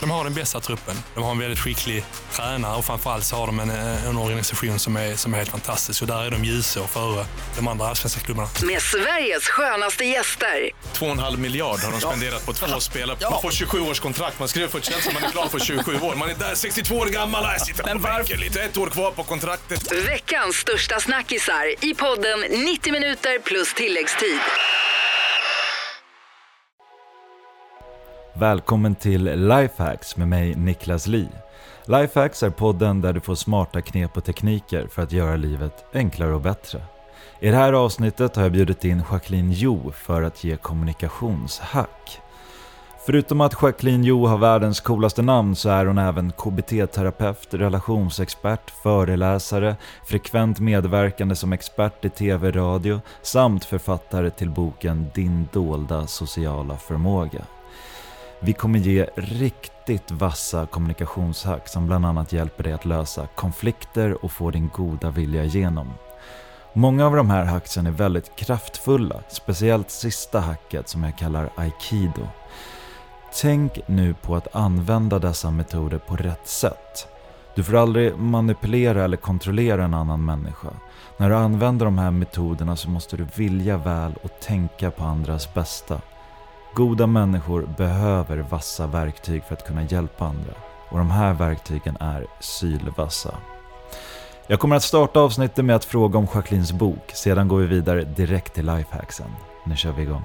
De har den bästa truppen. De har en väldigt skicklig tränare och framförallt så har de en, en organisation som är, som är helt fantastisk. Och där är de ljusår före de andra allsvenska klubbarna. Med Sveriges skönaste gäster. 2,5 miljard har de spenderat på två spelare. Man får 27 års kontrakt. Man skriver för Chelsea man är klar för 27 år. Man är där 62 år gammal. Jag sitter på bänken lite. Ett år kvar på kontraktet. Veckans största snackisar i podden 90 minuter plus tilläggstid. Välkommen till Lifehacks med mig Niklas Li. Lifehacks är podden där du får smarta knep och tekniker för att göra livet enklare och bättre. I det här avsnittet har jag bjudit in Jacqueline Jo för att ge kommunikationshack. Förutom att Jacqueline Jo har världens coolaste namn så är hon även KBT-terapeut, relationsexpert, föreläsare, frekvent medverkande som expert i TV-radio samt författare till boken Din dolda sociala förmåga. Vi kommer ge riktigt vassa kommunikationshack som bland annat hjälper dig att lösa konflikter och få din goda vilja igenom. Många av de här hacksen är väldigt kraftfulla, speciellt sista hacket som jag kallar aikido. Tänk nu på att använda dessa metoder på rätt sätt. Du får aldrig manipulera eller kontrollera en annan människa. När du använder de här metoderna så måste du vilja väl och tänka på andras bästa. Goda människor behöver vassa verktyg för att kunna hjälpa andra. Och de här verktygen är sylvassa. Jag kommer att starta avsnittet med att fråga om Jacquelines bok, sedan går vi vidare direkt till lifehacksen. Nu kör vi igång.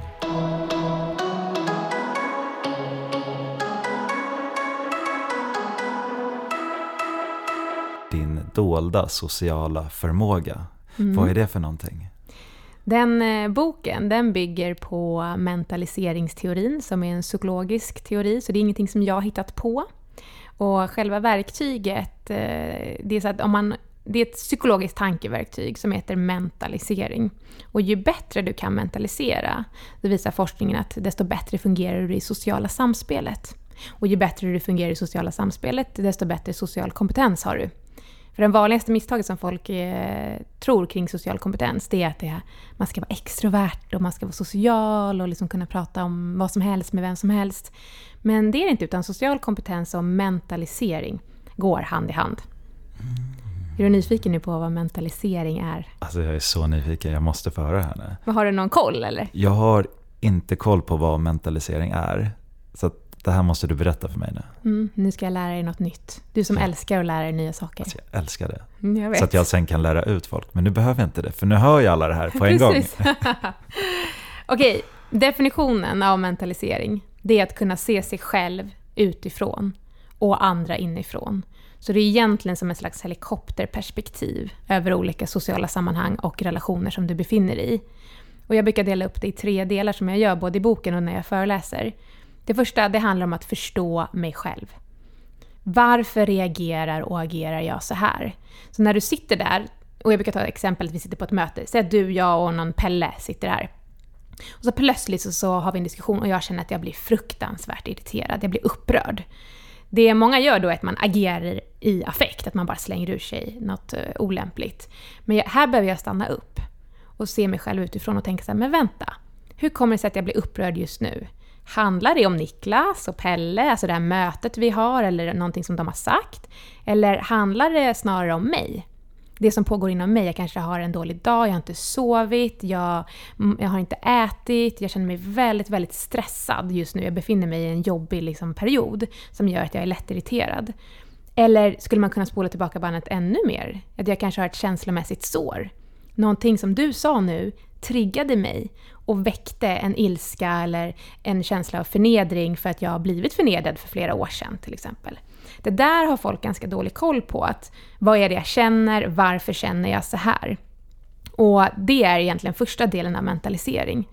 Din dolda sociala förmåga. Vad är det för någonting? Den eh, boken den bygger på mentaliseringsteorin som är en psykologisk teori, så det är ingenting som jag har hittat på. Och själva verktyget, eh, det är, så att om man, det är ett psykologiskt tankeverktyg som heter mentalisering. Och ju bättre du kan mentalisera, det visar forskningen att desto bättre fungerar du i sociala samspelet. Och ju bättre du fungerar i sociala samspelet, desto bättre social kompetens har du. För det vanligaste misstaget som folk eh, tror kring social kompetens, det är att det är, man ska vara extrovert och man ska vara social och liksom kunna prata om vad som helst med vem som helst. Men det är det inte, utan social kompetens och mentalisering går hand i hand. Är du nyfiken nu på vad mentalisering är? Alltså jag är så nyfiken, jag måste få höra det här nu. Har du någon koll eller? Jag har inte koll på vad mentalisering är. Det här måste du berätta för mig nu. Mm, nu ska jag lära dig något nytt. Du som älskar att lära dig nya saker. Alltså jag älskar det. Mm, jag. Så att jag sen kan lära ut folk. Men nu behöver jag inte det, för nu hör jag alla det här på en gång. Okej, definitionen av mentalisering, det är att kunna se sig själv utifrån och andra inifrån. Så det är egentligen som ett slags helikopterperspektiv över olika sociala sammanhang och relationer som du befinner dig i. Och jag brukar dela upp det i tre delar som jag gör både i boken och när jag föreläser. Det första det handlar om att förstå mig själv. Varför reagerar och agerar jag så här? Så när du sitter där, och jag brukar ta ett exempel att vi sitter på ett möte. Säg att du, jag och någon Pelle sitter här. Och så plötsligt så, så har vi en diskussion och jag känner att jag blir fruktansvärt irriterad. Jag blir upprörd. Det många gör då är att man agerar i affekt, att man bara slänger ur sig något eh, olämpligt. Men jag, här behöver jag stanna upp och se mig själv utifrån och tänka så här, men vänta. Hur kommer det sig att jag blir upprörd just nu? Handlar det om Niklas och Pelle, alltså det här mötet vi har eller någonting som de har sagt? Eller handlar det snarare om mig? Det som pågår inom mig, jag kanske har en dålig dag, jag har inte sovit, jag, mm, jag har inte ätit, jag känner mig väldigt, väldigt stressad just nu. Jag befinner mig i en jobbig liksom, period som gör att jag är lättirriterad. Eller skulle man kunna spola tillbaka bandet ännu mer? Att jag kanske har ett känslomässigt sår. Någonting som du sa nu triggade mig och väckte en ilska eller en känsla av förnedring för att jag har blivit förnedrad för flera år sedan till exempel. Det där har folk ganska dålig koll på. Att vad är det jag känner? Varför känner jag så här? Och det är egentligen första delen av mentalisering.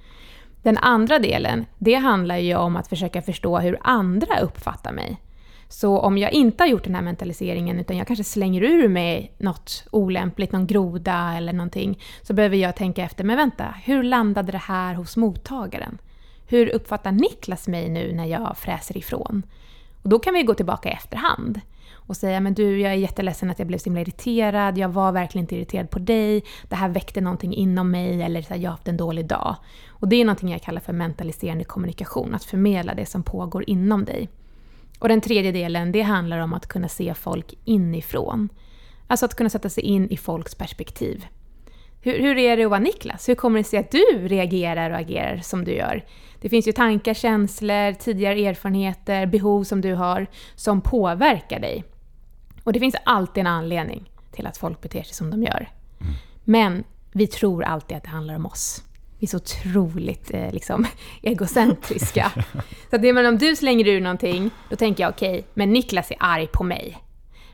Den andra delen, det handlar ju om att försöka förstå hur andra uppfattar mig. Så om jag inte har gjort den här mentaliseringen utan jag kanske slänger ur mig något olämpligt, någon groda eller någonting, så behöver jag tänka efter, men vänta, hur landade det här hos mottagaren? Hur uppfattar Niklas mig nu när jag fräser ifrån? Och då kan vi gå tillbaka i efterhand och säga men du, jag är jätteledsen att jag blev så himla irriterad, jag var verkligen inte irriterad på dig, det här väckte någonting inom mig eller så här, jag har haft en dålig dag. Och det är någonting jag kallar för mentaliserande kommunikation, att förmedla det som pågår inom dig. Och den tredje delen, det handlar om att kunna se folk inifrån. Alltså att kunna sätta sig in i folks perspektiv. Hur, hur är det att vara Niklas? Hur kommer det sig att du reagerar och agerar som du gör? Det finns ju tankar, känslor, tidigare erfarenheter, behov som du har som påverkar dig. Och det finns alltid en anledning till att folk beter sig som de gör. Mm. Men vi tror alltid att det handlar om oss. Vi är så otroligt eh, liksom, egocentriska. så att men om du slänger ur någonting, då tänker jag okej, okay, men Niklas är arg på mig.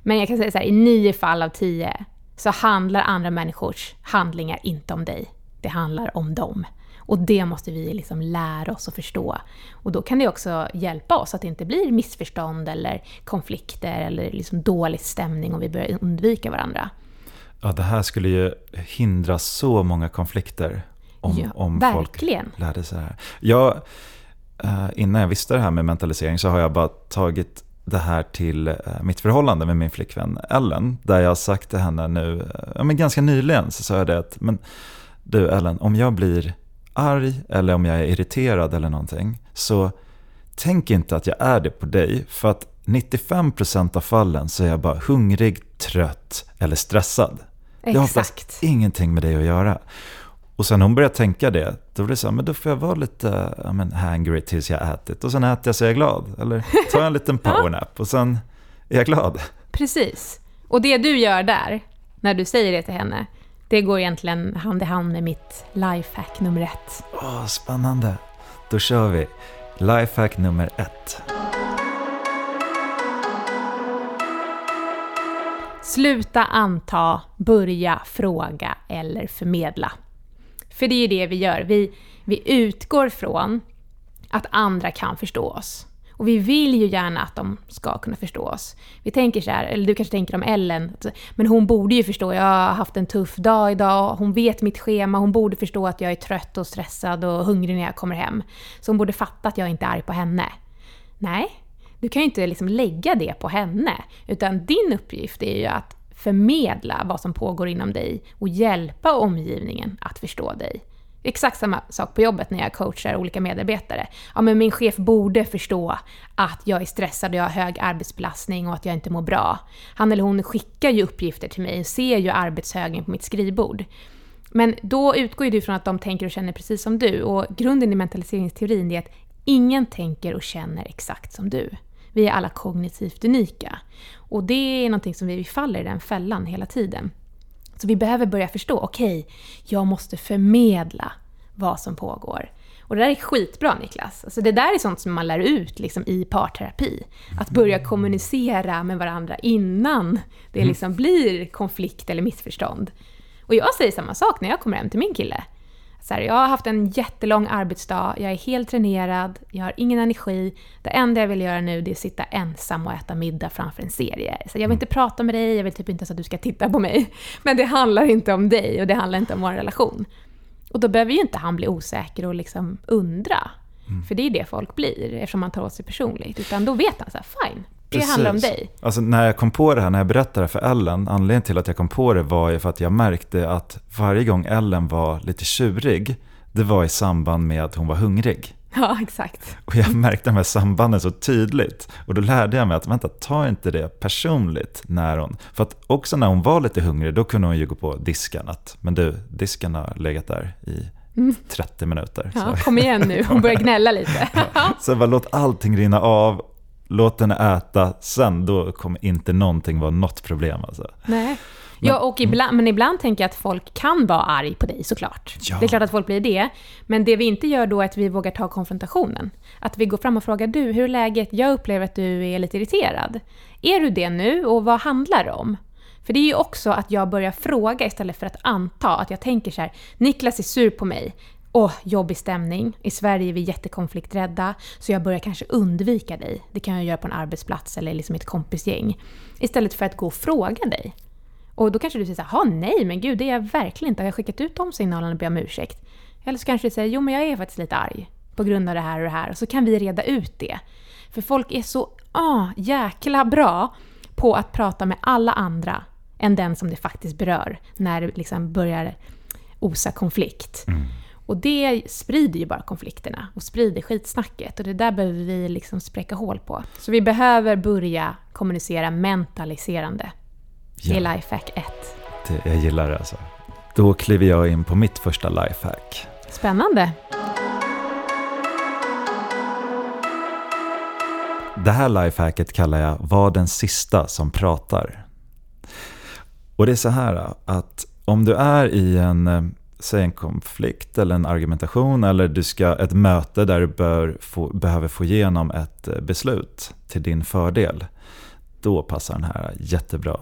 Men jag kan säga så här, i nio fall av tio så handlar andra människors handlingar inte om dig. Det handlar om dem. Och det måste vi liksom lära oss att förstå. Och då kan det också hjälpa oss att det inte blir missförstånd eller konflikter eller liksom dålig stämning om vi börjar undvika varandra. Ja, det här skulle ju hindra så många konflikter om, ja, om verkligen. folk lärde sig det här. Jag, eh, innan jag visste det här med mentalisering så har jag bara tagit det här till eh, mitt förhållande med min flickvän Ellen. Där jag har sagt till henne nu, eh, ja, men ganska nyligen, så sa jag det att men, du Ellen, om jag blir arg eller om jag är irriterad eller någonting, så tänk inte att jag är det på dig. För att 95% av fallen så är jag bara hungrig, trött eller stressad. Exakt. Det har oftast ingenting med dig att göra. Och sen hon började tänka det, då blev det så här, men då får jag vara lite ja, men, hangry tills jag ätit. Och sen äter jag så är jag glad. Eller tar jag en liten powernap och sen är jag glad. Precis. Och det du gör där, när du säger det till henne, det går egentligen hand i hand med mitt lifehack nummer ett. Åh, spännande. Då kör vi. Lifehack nummer ett. Sluta anta, börja fråga eller förmedla. För det är ju det vi gör. Vi, vi utgår från att andra kan förstå oss. Och vi vill ju gärna att de ska kunna förstå oss. Vi tänker så här, eller du kanske tänker om Ellen, men hon borde ju förstå, jag har haft en tuff dag idag, hon vet mitt schema, hon borde förstå att jag är trött och stressad och hungrig när jag kommer hem. Så hon borde fatta att jag inte är arg på henne. Nej, du kan ju inte liksom lägga det på henne, utan din uppgift är ju att förmedla vad som pågår inom dig och hjälpa omgivningen att förstå dig. Exakt samma sak på jobbet när jag coachar olika medarbetare. Ja, men min chef borde förstå att jag är stressad och jag har hög arbetsbelastning och att jag inte mår bra. Han eller hon skickar ju uppgifter till mig och ser ju arbetshögen på mitt skrivbord. Men då utgår du från att de tänker och känner precis som du och grunden i mentaliseringsteorin är att ingen tänker och känner exakt som du. Vi är alla kognitivt unika. Och det är någonting som vi faller i den fällan hela tiden. Så vi behöver börja förstå, okej, okay, jag måste förmedla vad som pågår. Och det där är skitbra Niklas. Alltså det där är sånt som man lär ut liksom, i parterapi. Att börja kommunicera med varandra innan det mm. liksom blir konflikt eller missförstånd. Och jag säger samma sak när jag kommer hem till min kille så här, jag har haft en jättelång arbetsdag, jag är helt dränerad, jag har ingen energi. Det enda jag vill göra nu är att sitta ensam och äta middag framför en serie. Så jag vill mm. inte prata med dig, jag vill typ inte ens att du ska titta på mig. Men det handlar inte om dig och det handlar inte om vår relation. Och då behöver ju inte han bli osäker och liksom undra. Mm. För det är det folk blir eftersom man tar åt sig personligt. Utan då vet han så här, fine, det Precis. handlar om dig. Alltså när jag kom på det här, när jag berättade för Ellen, anledningen till att jag kom på det var ju för att jag märkte att varje gång Ellen var lite tjurig, det var i samband med att hon var hungrig. Ja, exakt. Och jag märkte de här sambanden så tydligt. Och då lärde jag mig att vänta, ta inte det personligt när hon... För att också när hon var lite hungrig, då kunde hon ju gå på disken. Att, men du, disken har legat där i 30 mm. minuter. Ja, kom igen nu, hon börjar gnälla lite. så bara låt allting rinna av låt henne äta sen, då kommer inte någonting vara något problem. Alltså. Nej. Men, ja, och ibland, men ibland tänker jag att folk kan vara arg på dig såklart. Ja. Det är klart att folk blir det. Men det vi inte gör då är att vi vågar ta konfrontationen. Att vi går fram och frågar du, hur är läget? Jag upplever att du är lite irriterad. Är du det nu och vad handlar det om? För det är ju också att jag börjar fråga istället för att anta att jag tänker så här, Niklas är sur på mig åh, jobbig stämning. I Sverige är vi jättekonflikträdda, så jag börjar kanske undvika dig. Det kan jag göra på en arbetsplats eller liksom ett kompisgäng. Istället för att gå och fråga dig. Och då kanske du säger såhär, nej men gud, det är jag verkligen inte. Har jag skickat ut de signalerna och ber om ursäkt? Eller så kanske du säger, jo men jag är faktiskt lite arg på grund av det här och det här. Och så kan vi reda ut det. För folk är så ah, jäkla bra på att prata med alla andra än den som det faktiskt berör när det liksom börjar osa konflikt. Mm. Och det sprider ju bara konflikterna och sprider skitsnacket och det där behöver vi liksom spräcka hål på. Så vi behöver börja kommunicera mentaliserande. Ja. Det är lifehack 1. Det, jag gillar det alltså. Då kliver jag in på mitt första lifehack. Spännande. Det här lifehacket kallar jag Var den sista som pratar. Och det är så här att om du är i en, eh, säg en konflikt eller en argumentation eller du ska ett möte där du bör få, behöver få igenom ett eh, beslut till din fördel. Då passar den här jättebra.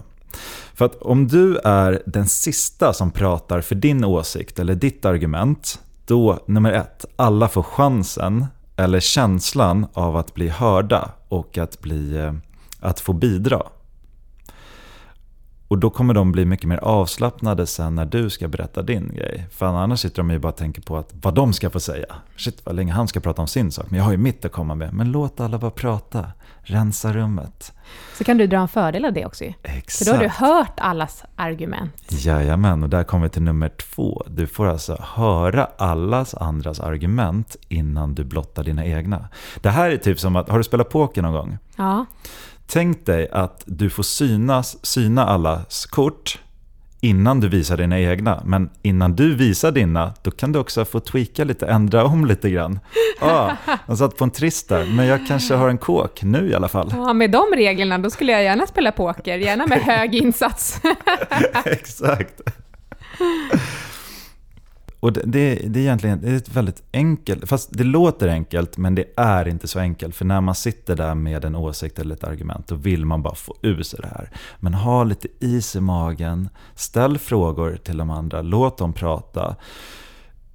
För att om du är den sista som pratar för din åsikt eller ditt argument, då nummer ett, alla får chansen eller känslan av att bli hörda och att, bli, eh, att få bidra. Och då kommer de bli mycket mer avslappnade sen när du ska berätta din grej. För annars sitter de ju bara och tänker på att vad de ska få säga. Shit vad länge han ska prata om sin sak. Men jag har ju mitt att komma med. Men låt alla bara prata. Rensa rummet. Så kan du dra en fördel av det också ju. Exakt. För då har du hört allas argument. Jajamän, och där kommer vi till nummer två. Du får alltså höra allas andras argument innan du blottar dina egna. Det här är typ som att, har du spelat poker någon gång? Ja. Tänk dig att du får synas, syna allas kort innan du visar dina egna. Men innan du visar dina, då kan du också få tweaka lite, ändra om lite grann. Ah, jag satt på en trist där, men jag kanske har en kåk nu i alla fall. Ja, med de reglerna, då skulle jag gärna spela poker, gärna med hög insats. Exakt. Och det, det, är egentligen det är ett väldigt enkelt, fast det låter enkelt men det är inte så enkelt. För när man sitter där med en åsikt eller ett argument då vill man bara få ur sig det här. Men ha lite is i magen, ställ frågor till de andra, låt dem prata.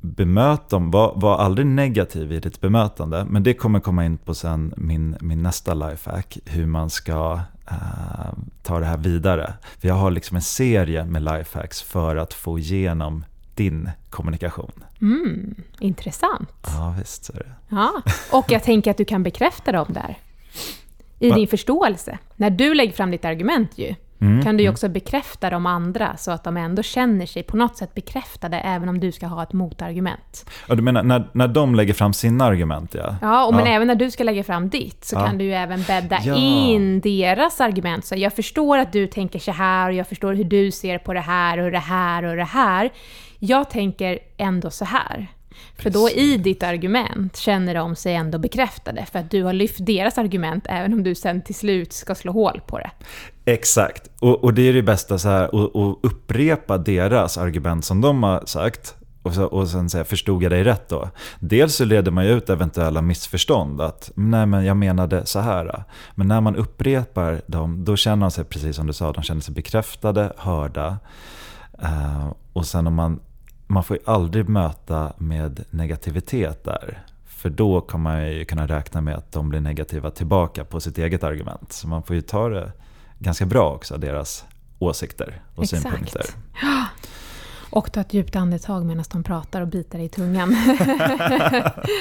Bemöt dem, var, var aldrig negativ i ditt bemötande. Men det kommer komma in på sen min, min nästa lifehack, hur man ska uh, ta det här vidare. För jag har liksom en serie med lifehacks för att få igenom din kommunikation. Mm, intressant. Ja, visst är det. Ja, och jag tänker att du kan bekräfta dem där. I Va? din förståelse. När du lägger fram ditt argument ju, mm, kan du ju mm. också bekräfta de andra så att de ändå känner sig på något sätt bekräftade även om du ska ha ett motargument. Ja, du menar när, när de lägger fram sina argument ja? Ja, och ja. men även när du ska lägga fram ditt så ja. kan du ju även bädda ja. in deras argument. Så jag förstår att du tänker så här och jag förstår hur du ser på det här och det här och det här. Jag tänker ändå så här. För då i ditt argument känner de sig ändå bekräftade för att du har lyft deras argument även om du sen till slut ska slå hål på det. Exakt, och, och det är det bästa så här, att upprepa deras argument som de har sagt och, så, och sen säga, förstod jag dig rätt då? Dels så leder man ju ut eventuella missförstånd, att nej men jag menade så här. Men när man upprepar dem, då känner de sig, precis som du sa, de känner sig bekräftade, hörda. Uh, och sen om man man får ju aldrig möta med negativitet där. För då kommer man ju kunna räkna med att de blir negativa tillbaka på sitt eget argument. Så man får ju ta det ganska bra också, deras åsikter och Exakt. synpunkter. Och ta ett djupt andetag medan de pratar och biter i tungan.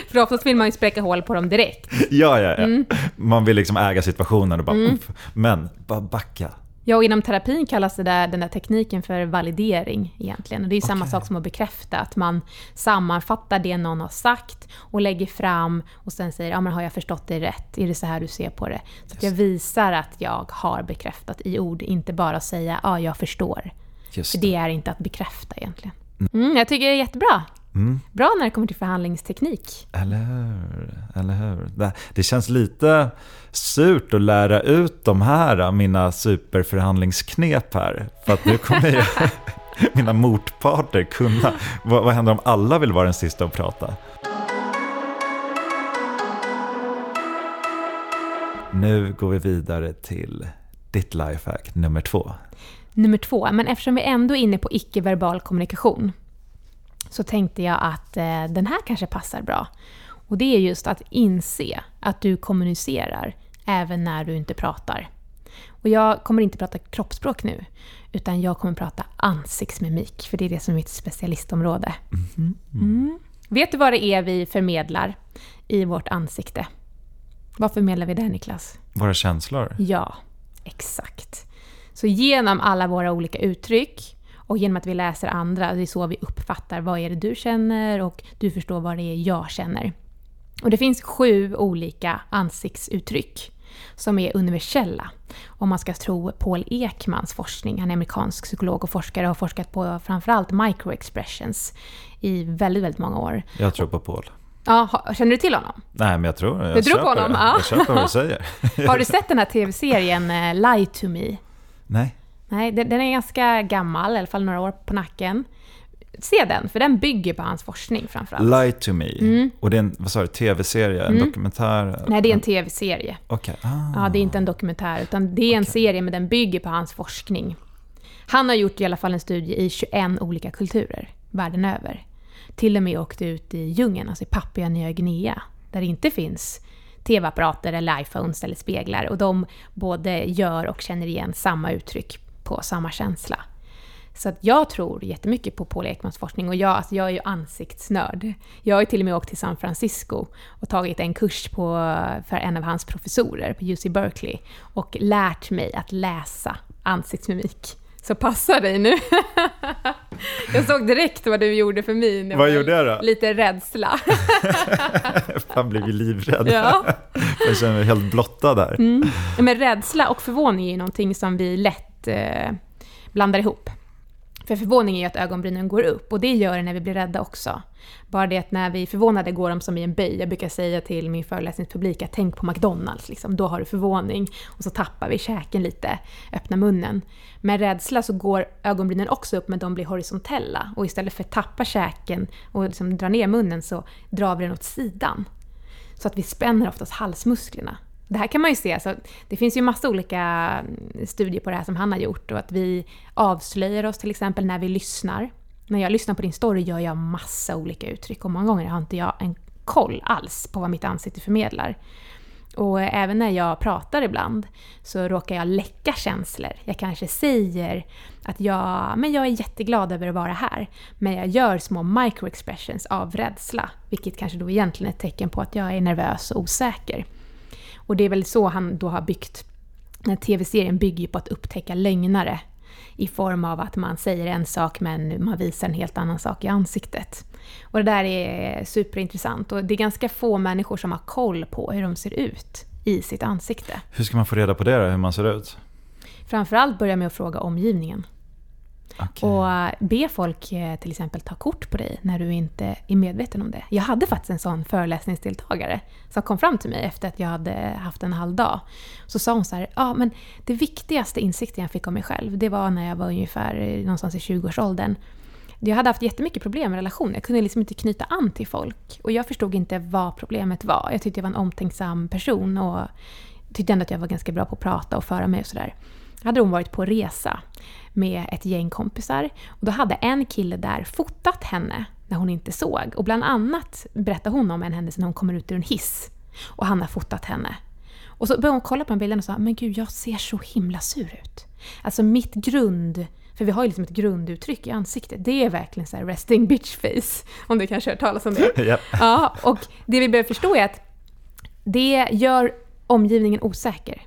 För oftast vill man ju spräcka hål på dem direkt. Ja, ja, ja. Mm. Man vill liksom äga situationen och bara... Mm. Men, bara backa. Ja, och inom terapin kallas det där, den där tekniken för validering egentligen. Och det är okay. samma sak som att bekräfta, att man sammanfattar det någon har sagt och lägger fram och sen säger ja men har jag förstått det rätt? Är det så här du ser på det? Så jag visar att jag har bekräftat i ord, inte bara säga ja jag förstår. Just för det är inte att bekräfta egentligen. Mm. mm, jag tycker det är jättebra. Mm. Bra när det kommer till förhandlingsteknik. Eller hur? Eller hur? Det, känns lite surt att lära ut de här, mina superförhandlingsknep här. För att nu kommer ju mina motparter kunna. Vad, vad händer om alla vill vara den sista att prata? Nu går vi vidare till ditt lifehack nummer två. Nummer två, men eftersom vi ändå är inne på icke-verbal kommunikation så tänkte jag att eh, den här kanske passar bra. Och det är just att inse att du kommunicerar även när du inte pratar. Och jag kommer inte prata kroppsspråk nu, utan jag kommer prata ansiktsmimik, för det är det som är mitt specialistområde. Mhm. Mm. Vet du vad det är vi förmedlar i vårt ansikte? Vad förmedlar vi där, Niklas? Våra känslor? Ja, exakt. Så genom alla våra olika uttryck och genom att vi läser andra, det är så vi uppfattar vad är det du känner och du förstår vad det är jag känner. Och det finns sju olika ansiktsuttryck som är universella. Om man ska tro Paul Ekmans forskning, han är amerikansk psykolog och forskare och har forskat på framförallt microexpressions i väldigt, väldigt många år. Jag tror på Paul. Ja, känner du till honom? Nej, men jag tror... Jag Du tror på honom? det. Ja. Jag köper vad du säger. Har du sett den här tv-serien eh, Lie to me? Nej. Nej, den, den är ganska gammal, i alla fall några år på nacken. Se den, för den bygger på hans forskning framförallt. Lie to me. Och det är en, vad sa du, tv-serie, en dokumentär? Mm. Nej, det är en tv-serie. Okej. Ah. Ja, det är inte en dokumentär, utan det är en serie, men den bygger på hans forskning. Han har gjort i alla fall en studie i 21 olika kulturer världen över. Till och med åkt ut i djungeln, alltså i Papua Nya Guinea, där det inte finns tv-apparater eller iPhones eller speglar. Och de både gör och känner igen samma uttryck på samma känsla. Så att jag tror jättemycket på Paul Ekmans forskning och jag, alltså jag är ju ansiktsnörd. Jag har ju till och med åkt till San Francisco och tagit en kurs på, för en av hans professorer på UC Berkeley och lärt mig att läsa ansiktsmimik. Så passa dig nu! Jag såg direkt vad du gjorde för min. Vad gjorde jag då? Lite rädsla. Han blev ju livrädd. Ja. Jag känner mig helt blottad där. Mm. Men rädsla och förvåning är ju någonting som vi lätt eh, blandar ihop. För förvåning är ju att ögonbrynen går upp och det gör det när vi blir rädda också. Bara det att när vi är förvånade går de som i en böj. Jag brukar säga till min föreläsningspublik att tänk på McDonalds, liksom. då har du förvåning och så tappar vi käken lite, öppnar munnen. Med rädsla så går ögonbrynen också upp men de blir horisontella och istället för att tappa käken och liksom dra ner munnen så drar vi den åt sidan. Så att vi spänner oftast halsmusklerna. Det här kan man ju se, alltså, det finns ju massa olika mm, studier på det här som han har gjort och att vi avslöjar oss till exempel när vi lyssnar. När jag lyssnar på din story gör jag massa olika uttryck och många gånger har inte jag en koll alls på vad mitt ansikte förmedlar. Och även när jag pratar ibland så råkar jag läcka känslor. Jag kanske säger att jag, men jag är jätteglad över att vara här. Men jag gör små microexpressions av rädsla. Vilket kanske då egentligen är ett tecken på att jag är nervös och osäker. Och det är väl så han då har byggt... Den tv-serien bygger ju på att upptäcka lögnare. I form av att man säger en sak men man visar en helt annan sak i ansiktet. Och det där är superintressant och det är ganska få människor som har koll på hur de ser ut i sitt ansikte. Hur ska man få reda på det då, hur man ser ut? Framförallt börja med att fråga omgivningen. Okay. Och eh, be folk eh, till exempel ta kort på dig när du inte är medveten om det. Jag hade faktiskt en sån föreläsningsdeltagare som kom fram till mig efter att jag hade haft en halv dag. Så sa hon så här, ja men det viktigaste insikten jag fick om mig själv, det var när jag var ungefär eh, någonstans i 20-årsåldern. Jag hade haft jättemycket problem med relationer. Jag kunde liksom inte knyta an till folk. Och jag förstod inte vad problemet var. Jag tyckte jag var en omtänksam person och tyckte ändå att jag var ganska bra på att prata och föra mig och sådär. hade hon varit på resa med ett gäng kompisar. Och då hade en kille där fotat henne när hon inte såg. Och bland annat berättade hon om en händelse när hon kommer ut ur en hiss. Och han har fotat henne. Och så började hon kolla på den bilden och sa men gud jag ser så himla sur ut. Alltså mitt grund, för vi har ju liksom ett grunduttryck i ansiktet. Det är verkligen så här resting bitch face. Om du kanske har hört talas om det. Ja. Ja, och det vi behöver förstå är att det gör omgivningen osäker.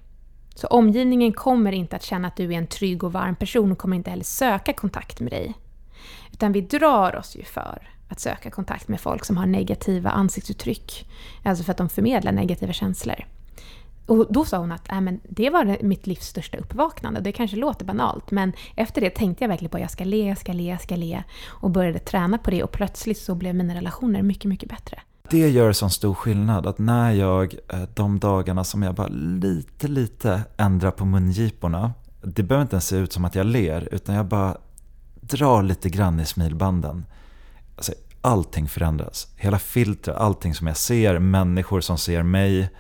Så omgivningen kommer inte att känna att du är en trygg och varm person och kommer inte heller söka kontakt med dig. Utan vi drar oss ju för att söka kontakt med folk som har negativa ansiktsuttryck. Alltså för att de förmedlar negativa känslor. Och då sa hon att äh, men det var mitt livs största uppvaknande. Det kanske låter banalt, men efter det tänkte jag verkligen på att jag ska le, jag ska le, jag ska le. Och började träna på det och plötsligt så blev mina relationer mycket, mycket bättre. Det gör sån stor skillnad att när jag, eh, de dagarna som jag bara lite, lite ändrar på mungiporna. Det behöver inte ens se ut som att jag ler, utan jag bara drar lite grann i smilbanden. Alltså, allting förändras. Hela filtret, allting som jag ser, människor som ser mig.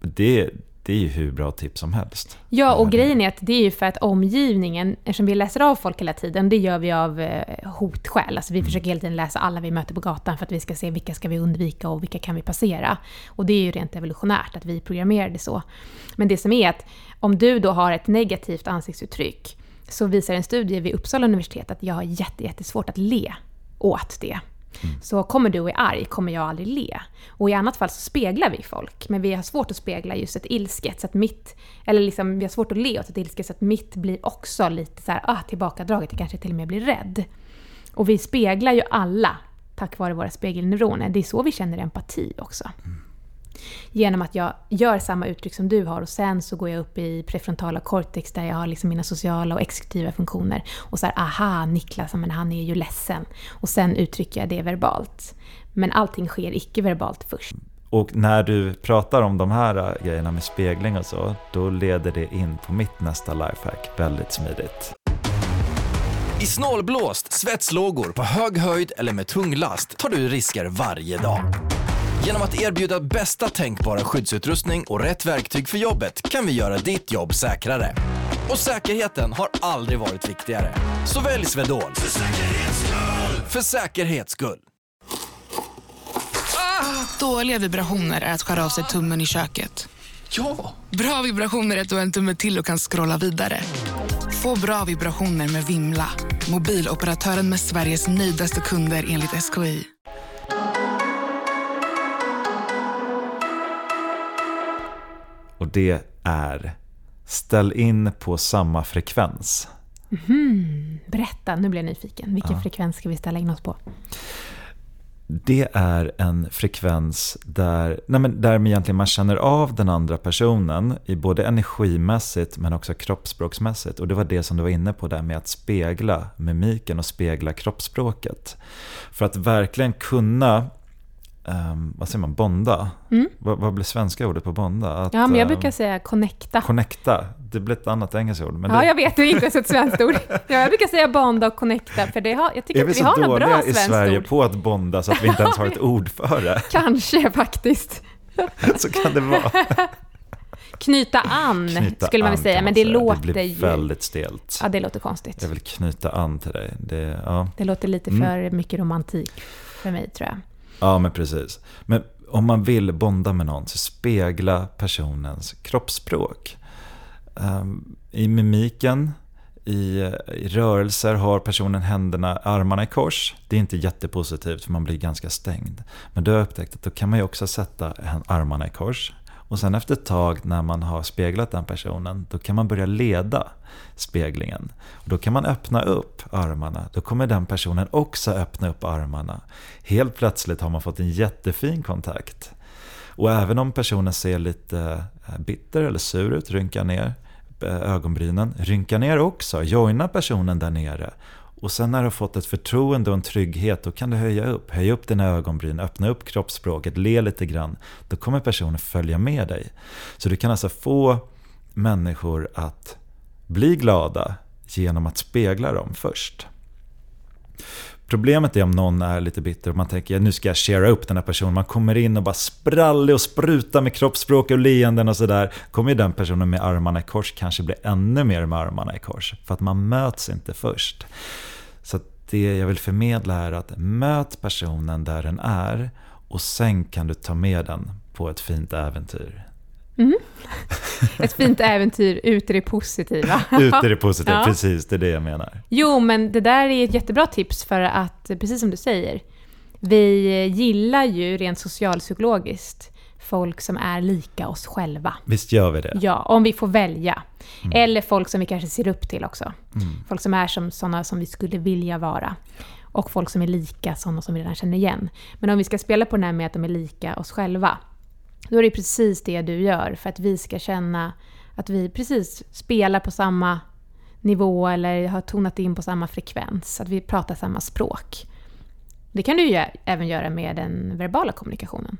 Det, det är ju hur bra tips som helst. Ja, och grejen är att det är ju för att omgivningen, eftersom vi läser av folk hela tiden, det gör vi av eh, hotskäl. Alltså vi mm. försöker hela tiden läsa alla vi möter på gatan för att vi ska se vilka ska vi undvika och vilka kan vi passera. Och det är ju rent evolutionärt att vi programmerade så. Men det som är att om du då har ett negativt ansiktsuttryck så visar en studie vid Uppsala universitet att jag har jättesvårt att le åt det. Mm. Så kommer du och är arg kommer jag aldrig le. Och i annat fall så speglar vi folk. Men vi har svårt att spegla just ett ilsket, så att mitt... Eller liksom, vi har svårt att le åt ett ilsket så att mitt blir också lite så här, ah, tillbakadraget, det kanske till och med blir rädd. Och vi speglar ju alla tack vare våra spegelneuroner. Det är så vi känner empati också. Mm genom att jag gör samma uttryck som du har och sen så går jag upp i prefrontala cortex där jag har liksom mina sociala och exekutiva funktioner. Och så här, aha, Niklas, men han är ju ledsen. Och sen uttrycker jag det verbalt. Men allting sker icke-verbalt först. Och när du pratar om de här äh, grejerna med spegling och så, då leder det in på mitt nästa lifehack väldigt smidigt. I snålblåst, svetslågor, på hög höjd eller med tung last tar du risker varje dag. Genom att erbjuda bästa tänkbara skyddsutrustning och rätt verktyg för jobbet kan vi göra ditt jobb säkrare. Och säkerheten har aldrig varit viktigare. Så välj Swedol. För säkerhets skull! För säkerhets skull. Ah, dåliga vibrationer är att skära av sig tummen i köket. Ja! Bra vibrationer är att du har en tumme till och kan scrolla vidare. Få bra vibrationer med Vimla. Mobiloperatören med Sveriges nöjdaste kunder enligt SKI. Och det är ställ in på samma frekvens. Mm, berätta, nu blir jag nyfiken. Vilken ja. frekvens ska vi ställa in oss på? Det är en frekvens där, nej men där egentligen man känner av den andra personen, i både energimässigt men också kroppsspråksmässigt. Och det var det som du var inne på där med att spegla mimiken och spegla kroppsspråket. För att verkligen kunna um, vad säger man, bonda? Mm. Vad, vad, blir svenska ordet på bonda? Att, ja, men jag brukar um, säga connecta. Connecta, det blir ett annat engelskt ord. Men ja, det... jag vet, det är inte ens ett svenskt ord. Ja, jag brukar säga bonda och connecta, för det har, jag tycker att vi har något bra svenskt ord. Är vi så dåliga i Sverige på att bonda så att vi inte ens har ett ord för det? Kanske faktiskt. så kan det vara. Knyta an, knyta skulle man väl säga, men det säga. låter Det blir ju... väldigt stelt. Ja, det låter konstigt. Jag vill knyta an till dig. Det, ja. det låter lite mm. för mycket romantik för mig, tror jag. Ja, men precis. Men om man vill bonda med någon så spegla personens kroppsspråk. Um, I mimiken, i, i, rörelser har personen händerna, armarna i kors. Det är inte jättepositivt för man blir ganska stängd. Men då har jag upptäckt att då kan man ju också sätta armarna i kors. Och sen efter ett tag när man har speglat den personen, då kan man börja leda speglingen. Och då kan man öppna upp armarna. Då kommer den personen också öppna upp armarna. Helt plötsligt har man fått en jättefin kontakt. Och även om personen ser lite eh, bitter eller sur ut, rynka ner eh, ögonbrynen. Rynka ner också, joina personen där nere. Och sen när du har fått ett förtroende och en trygghet, då kan du höja upp. Höja upp dina ögonbryn, öppna upp kroppsspråket, le lite grann. Då kommer personen följa med dig. Så du kan alltså få människor att bli glada genom att spegla dem först. Problemet är om någon är lite bitter och man tänker nu ska jag share upp den här personen. Man kommer in och bara sprallig och sprutar med kroppsspråk och leenden och sådär. Kommer ju den personen med armarna i kors kanske bli ännu mer med armarna i kors. För att man möts inte först. Så det jag vill förmedla är att möt personen där den är och sen kan du ta med den på ett fint äventyr. Mm. Ett fint äventyr ut i det positiva. ut i det positiva, ja. precis. Det är det jag menar. Jo, men det där är ett jättebra tips för att, precis som du säger, vi gillar ju rent socialpsykologiskt folk som är lika oss själva. Visst gör vi det? Ja, om vi får välja. Mm. Eller folk som vi kanske ser upp till också. Mm. Folk som är som sådana som vi skulle vilja vara. Och folk som är lika sådana som vi redan känner igen. Men om vi ska spela på den här med att de är lika oss själva, då är det precis det du gör för att vi ska känna att vi precis spelar på samma nivå eller har tonat in på samma frekvens, att vi pratar samma språk. Det kan du ju även göra med den verbala kommunikationen.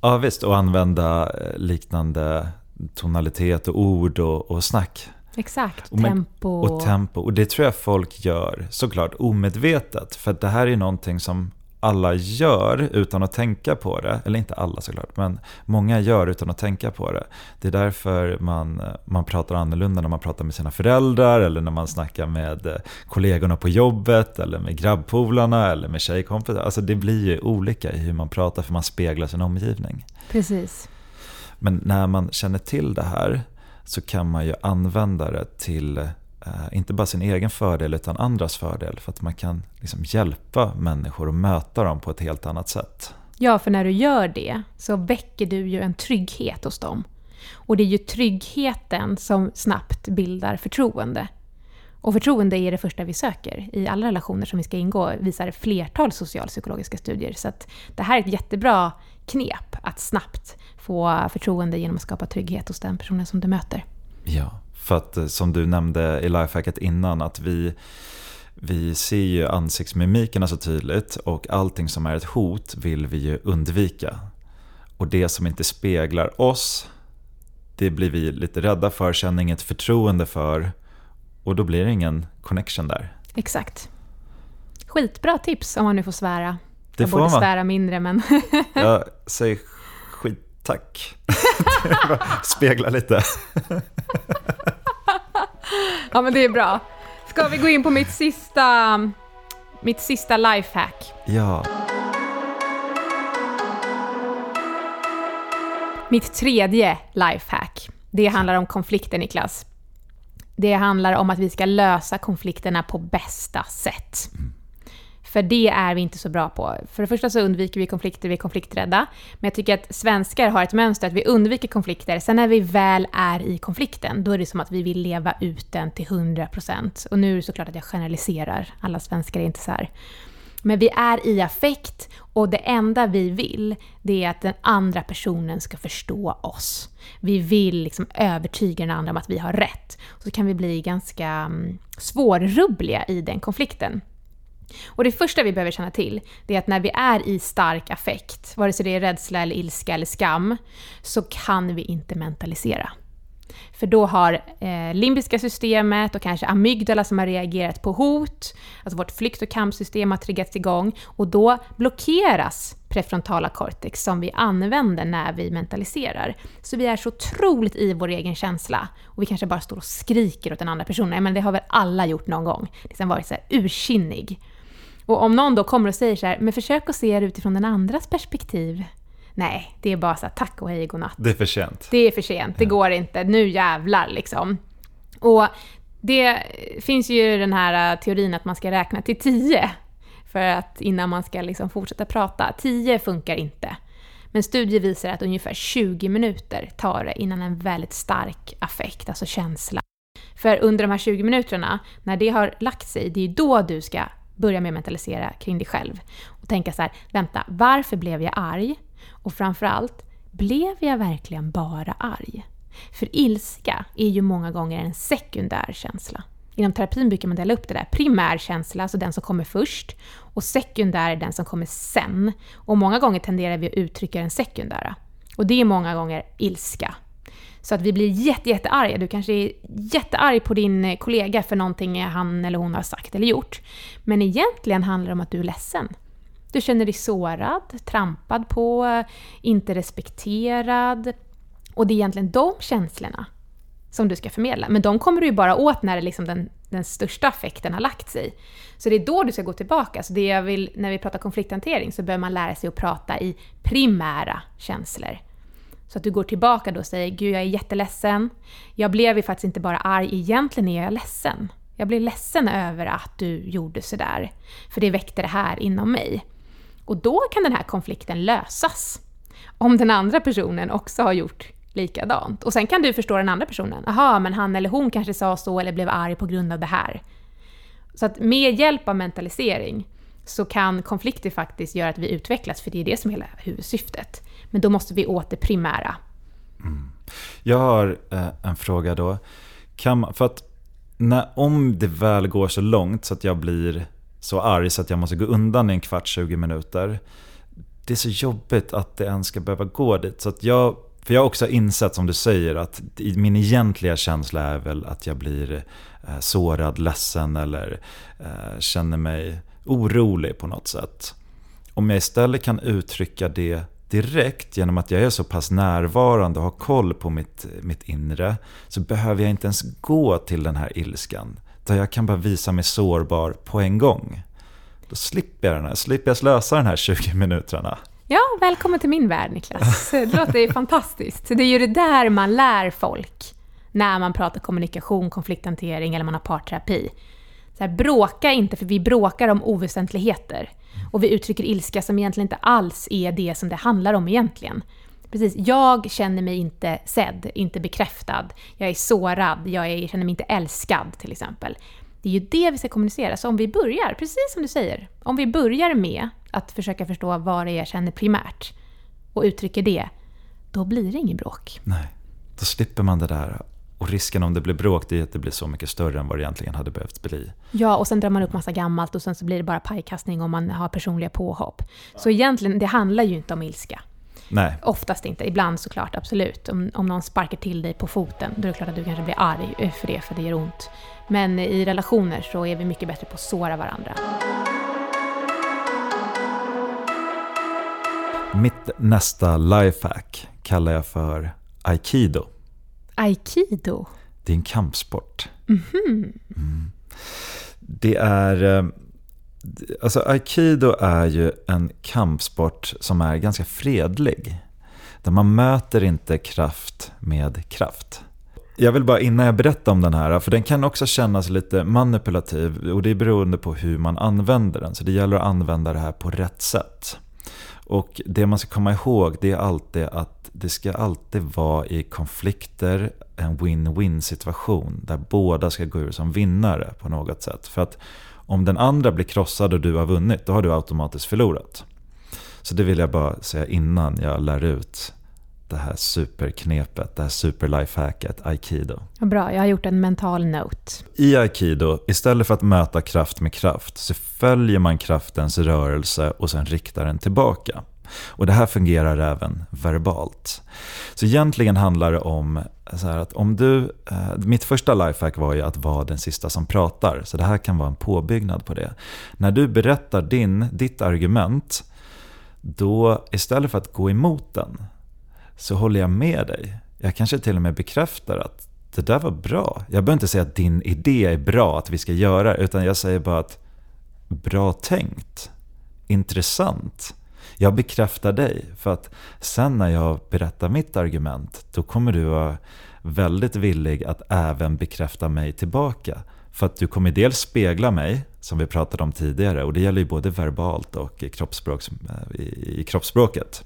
Ja visst, och använda eh, liknande tonalitet och ord och, och snack. Exakt, och tempo. Och tempo. Och det tror jag folk gör såklart omedvetet. För det här är någonting som alla gör utan att tänka på det, eller inte alla såklart, men många gör utan att tänka på det. Det är därför man, man pratar annorlunda när man pratar med sina föräldrar eller när man snackar med kollegorna på jobbet eller med grabbpolarna eller med tjejkompisar. Alltså det blir ju olika i hur man pratar för man speglar sin omgivning. Precis. Men när man känner till det här så kan man ju använda det till eh, inte bara sin egen fördel utan andras fördel. För att man kan liksom hjälpa människor och möta dem på ett helt annat sätt. Ja, för när du gör det så väcker du ju en trygghet hos dem. Och det är ju tryggheten som snabbt bildar förtroende. Och förtroende är det första vi söker. I alla relationer som vi ska ingå visar flertal socialpsykologiska studier. Så att det här är ett jättebra knep att snabbt få förtroende genom att skapa trygghet hos den personen som du möter. Ja, för att eh, som du nämnde i lifehacket innan att vi vi ser ju ansiktsmimikerna så tydligt och allting som är ett hot vill vi ju undvika. Och det som inte speglar oss, det blir vi lite rädda för, känner inget förtroende för och då blir det ingen connection där. Exakt. Skitbra tips om man nu får svära. Det Jag får borde man. svära mindre men... Jag säger skit tack. Spegla lite. ja men det är bra. Ska vi gå in på mitt sista, mitt sista lifehack? Ja. Mitt tredje lifehack. Det handlar om konflikter Niklas. Det handlar om att vi ska lösa konflikterna på bästa sätt. För det är vi inte så bra på. För det första så undviker vi konflikter, vi är konflikträdda. Men jag tycker att svenskar har ett mönster att vi undviker konflikter. Sen när vi väl är i konflikten, då är det som att vi vill leva ut den till 100%. Och nu är det såklart att jag generaliserar. Alla svenskar är inte så här. Men vi är i affekt och det enda vi vill, det är att den andra personen ska förstå oss. Vi vill liksom övertyga den andra om att vi har rätt. Så kan vi bli ganska mm, svårrubbliga i den konflikten. Och det första vi behöver känna till, det är att när vi är i stark affekt, vare sig det är rädsla eller ilska eller skam, så kan vi inte mentalisera. För då har eh, limbiska systemet och kanske amygdala som har reagerat på hot, alltså vårt flykt och kampsystem har triggats igång och då blockeras prefrontala cortex som vi använder när vi mentaliserar. Så vi är så otroligt i vår egen känsla och vi kanske bara står och skriker åt den andra personen. Men det har väl alla gjort någon gång. Liksom varit så här ursinnig. Och om någon då kommer och säger så här, men försök att se det utifrån den andras perspektiv. Nej, det är bara så här, tack och hej godnatt. Det är för sent. Det är för sent, det går inte, nu jävlar liksom. Och det finns ju den här äh, teorin att man ska räkna till tio för att innan man ska liksom fortsätta prata. 10 funkar inte. Men studier visar att ungefär 20 minuter tar det innan en väldigt stark affekt, alltså känsla. För under de här 20 minuterna, när det har lagt sig, det är då du ska börja med att mentalisera kring dig själv. Och tänka så här, vänta, varför blev jag arg? Och framförallt, blev jag verkligen bara arg? För ilska är ju många gånger en sekundär känsla. Inom terapin brukar man dela upp det där. Primär känsla, alltså den som kommer först, och sekundär är den som kommer sen. Och många gånger tenderar vi att uttrycka den sekundära. Och det är många gånger ilska. Så att vi blir jätte, jättearga. Du kanske är jättearg på din eh, kollega för någonting han eller hon har sagt eller gjort. Men egentligen handlar det om att du är ledsen. Du känner dig sårad, trampad på, inte respekterad. Och det är egentligen de känslorna som du ska förmedla. Men de kommer du ju bara åt när liksom den, den största affekten har lagt sig. Så det är då du ska gå tillbaka. Så det jag vill, när vi pratar konflikthantering så behöver man lära sig att prata i primära känslor. Så att du går tillbaka då och säger “Gud, jag är jätteledsen. Jag blev ju faktiskt inte bara arg, egentligen är jag ledsen. Jag blev ledsen över att du gjorde sådär. För det väckte det här inom mig.” Och då kan den här konflikten lösas. Om den andra personen också har gjort likadant. Och sen kan du förstå den andra personen. Aha, men han eller hon kanske sa så eller blev arg på grund av det här. Så att med hjälp av mentalisering så kan konflikter faktiskt göra att vi utvecklas, för det är det som är hela huvudsyftet. Men då måste vi åt det primära. Mm. Jag har eh, en fråga då. Kan man, för att när, om det väl går så långt så att jag blir så arg så att jag måste gå undan i en kvart, 20 minuter. Det är så jobbigt att det ens ska behöva gå dit. Så att jag, för jag har också insett som du säger att min egentliga känsla är väl att jag blir eh, sårad, ledsen eller eh, känner mig orolig på något sätt. om jag istället kan uttrycka det direkt genom att jag är så pass närvarande och har koll på mitt, mitt inre så behöver jag inte ens gå till den här ilskan. Utan jag kan bara visa mig sårbar på en gång. Då slipper jag, den här, slipper jag slösa den här 20 minuterna. Ja, välkommen till min värld Niklas. Det låter ju fantastiskt. Det är ju det där man lär folk när man pratar kommunikation, konflikthantering eller man har parterapi. Så här, bråka inte, för vi bråkar om oväsentligheter. Och vi uttrycker ilska som egentligen inte alls är det som det handlar om egentligen. Precis, jag känner mig inte sedd, inte bekräftad, jag är sårad, jag är, känner mig inte älskad till exempel. Det är ju det vi ska kommunicera. Så om vi börjar, precis som du säger, om vi börjar med att försöka förstå vad det är jag känner primärt och uttrycker det, då blir det inget bråk. Nej, då slipper man det där. Och risken om det blir bråk, det är att det blir så mycket större än vad det egentligen hade behövt bli. Ja, och sen drar man upp massa gammalt och sen så blir det bara pajkastning om man har personliga påhopp. Så egentligen, det handlar ju inte om ilska. Nej. Oftast inte. Ibland såklart, absolut. Om, om någon sparkar till dig på foten, då är det klart att du kanske blir arg för det, för det gör ont. Men i relationer så är vi mycket bättre på att såra varandra. Mitt nästa lifehack kallar jag för aikido. Aikido? Det är en kampsport. Mhm. Mm. Det är... eh, Alltså aikido är ju en kampsport som är ganska fredlig. Där man möter inte kraft med kraft. Jag vill bara innan jag berättar om den här, för den kan också kännas lite manipulativ och det är beroende på hur man använder den. Så det gäller att använda det här på rätt sätt. Och det man ska komma ihåg det är alltid att det ska alltid vara i konflikter en win-win situation där båda ska gå ur som vinnare på något sätt. För att om den andra blir krossad och du har vunnit, då har du automatiskt förlorat. Så det vill jag bara säga innan jag lär ut det här superknepet, det här super-lifehacket, aikido. Bra, jag har gjort en mental note. I aikido, istället för att möta kraft med kraft, så följer man kraftens rörelse och sen riktar den tillbaka. Och det här fungerar även verbalt. Så egentligen handlar det om så att om du... Eh, mitt första lifehack var ju att vara den sista som pratar. Så det här kan vara en påbyggnad på det. När du berättar din, ditt argument, då istället för att gå emot den, så håller jag med dig. Jag kanske till och med bekräftar att det där var bra. Jag behöver inte säga att din idé är bra, att vi ska göra utan jag säger bara att bra tänkt, intressant. Jag bekräftar dig, för att sen när jag berättar mitt argument, då kommer du vara väldigt villig att även bekräfta mig tillbaka. För att du kommer dels spegla mig, som vi pratade om tidigare, och det gäller ju både verbalt och i, kroppsspråk, eh, i, i kroppsspråket.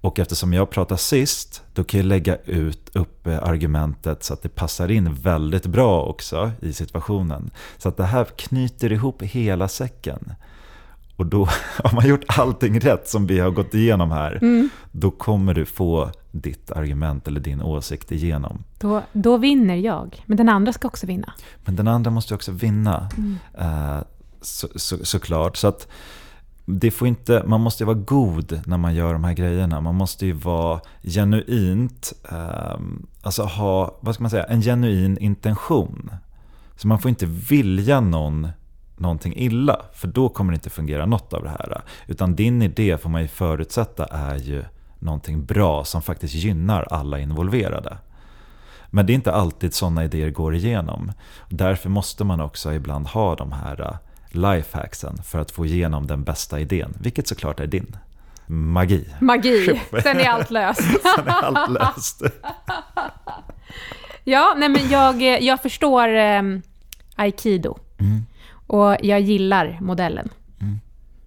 Och eftersom jag pratar sist, då kan jag lägga ut upp argumentet så att det passar in väldigt bra också i situationen. Så att det här knyter ihop hela säcken. Och då har man gjort allting rätt som vi har gått igenom här, Mm. då kommer du få ditt argument eller din åsikt igenom. Då, då vinner jag, men den andra ska också vinna. Men den andra måste också vinna, Mm. eh, så, så, såklart. Så att det får inte, man måste ju vara god när man gör de här grejerna. Man måste ju vara genuint, eh, alltså ha, vad ska man säga, en genuin intention. Så man får inte vilja någon någonting illa, för då kommer det inte fungera något av det här. Utan din idé får man ju förutsätta är ju någonting bra som faktiskt gynnar alla involverade. Men det är inte alltid sådana idéer går igenom. Därför måste man också ibland ha de här lifehacksen för att få igenom den bästa idén, vilket såklart är din. Magi. Magi, sen är allt löst. sen är allt löst. ja, nej men jag, jag förstår eh, aikido. Mm. Och jag gillar modellen. Mm.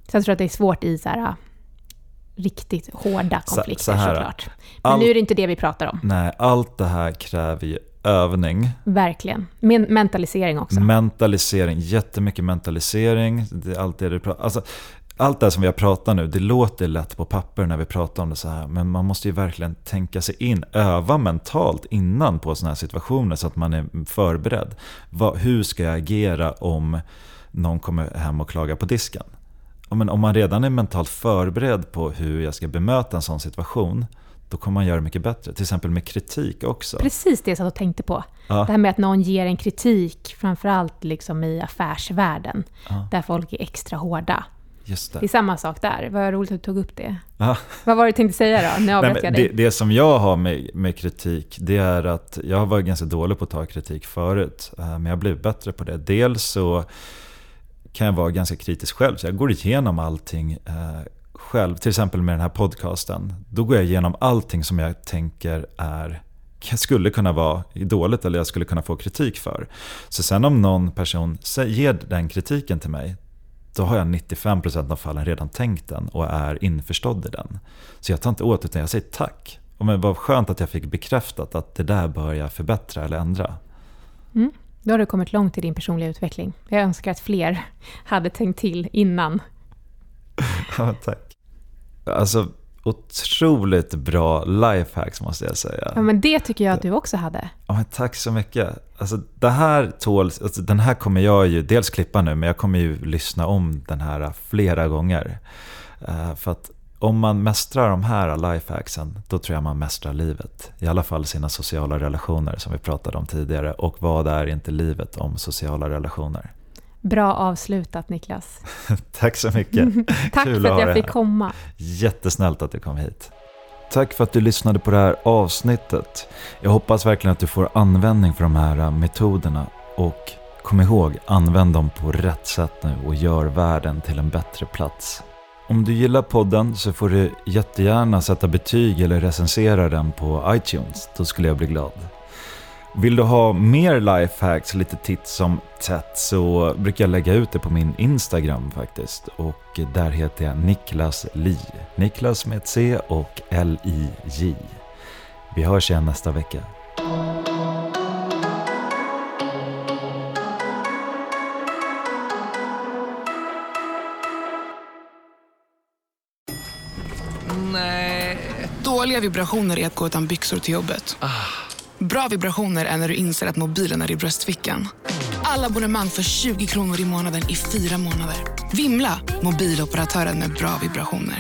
Sen tror jag att det är svårt i så här, riktigt hårda Så- konflikter så här, såklart. Men allt- nu är det inte det vi pratar om. Nej, allt det här kräver ju övning. Verkligen. Men mentalisering också. Mentalisering, jättemycket mentalisering. Det är allt det alltså, Allt det här som vi har pratat nu, det låter lätt på papper när vi pratar om det så här. Men man måste ju verkligen tänka sig in, öva mentalt innan på sådana här situationer så att man är förberedd. Vad, hur ska jag agera om någon kommer hem och klagar på disken? Men om man redan är mentalt förberedd på hur jag ska bemöta en sån situation, då kommer man göra det mycket bättre. Till exempel med kritik också. Precis det jag satt och tänkte på. Ja. Det här med att någon ger en kritik, framförallt liksom i affärsvärlden, Ja. där folk är extra hårda. Just Det det. är samma sak där. Vad roligt att du tog upp det. Ja. Vad var det du tänkte säga då? Nu avbröt jag men dig. det, det som jag har med, med kritik, det är att jag har varit ganska dålig på att ta kritik förut. eh, Men jag har blivit bättre på det. Dels så kan jag vara ganska kritisk själv, så jag går igenom allting eh, själv. Till exempel med den här podcasten. Då går jag igenom allting som jag tänker är skulle kunna vara dåligt eller jag skulle kunna få kritik för. Så sen om någon person ger den kritiken till mig, då har jag 95% av fallen redan tänkt den och är införstådd i den. Så jag tar inte åt utan jag säger tack. Och men vad skönt att jag fick bekräftat att det där bör jag förbättra eller ändra. Mm. Då har du kommit långt i din personliga utveckling. Jag önskar att fler hade tänkt till innan. Ja, tack. Alltså otroligt bra lifehacks måste jag säga. Ja, men det tycker jag att du också hade. Ja, men tack så mycket. Alltså, det här tåls, alltså, den här kommer jag ju dels klippa nu, men jag kommer ju lyssna om den här flera gånger. Eh, för att om man mästrar de här lifehacksen, då tror jag man mästrar livet. I alla fall sina sociala relationer som vi pratade om tidigare. Och vad är inte livet om sociala relationer? Bra avslutat Niklas. Tack så mycket. Tack Kul för ha att jag fick här. komma. Jättesnällt att du kom hit. Tack för att du lyssnade på det här avsnittet. Jag hoppas verkligen att du får användning för de här metoderna. Och kom ihåg, använd dem på rätt sätt nu och gör världen till en bättre plats. Om du gillar podden så får du jättegärna sätta betyg eller recensera den på iTunes. Då skulle jag bli glad. Vill du ha mer lifehacks, lite titt som tätt, så brukar jag lägga ut det på min Instagram faktiskt. Och där heter jag Niklas Li. Niklas med ett C och L-I-J. Vi hörs igen nästa vecka. Nej. Dåliga vibrationer är att gå utan byxor till jobbet. Bra vibrationer är när du inser att mobilen är i bröstfickan. Alla abonnemang för 20 kronor i månaden i fyra månader. Vimla! Mobiloperatören med bra vibrationer.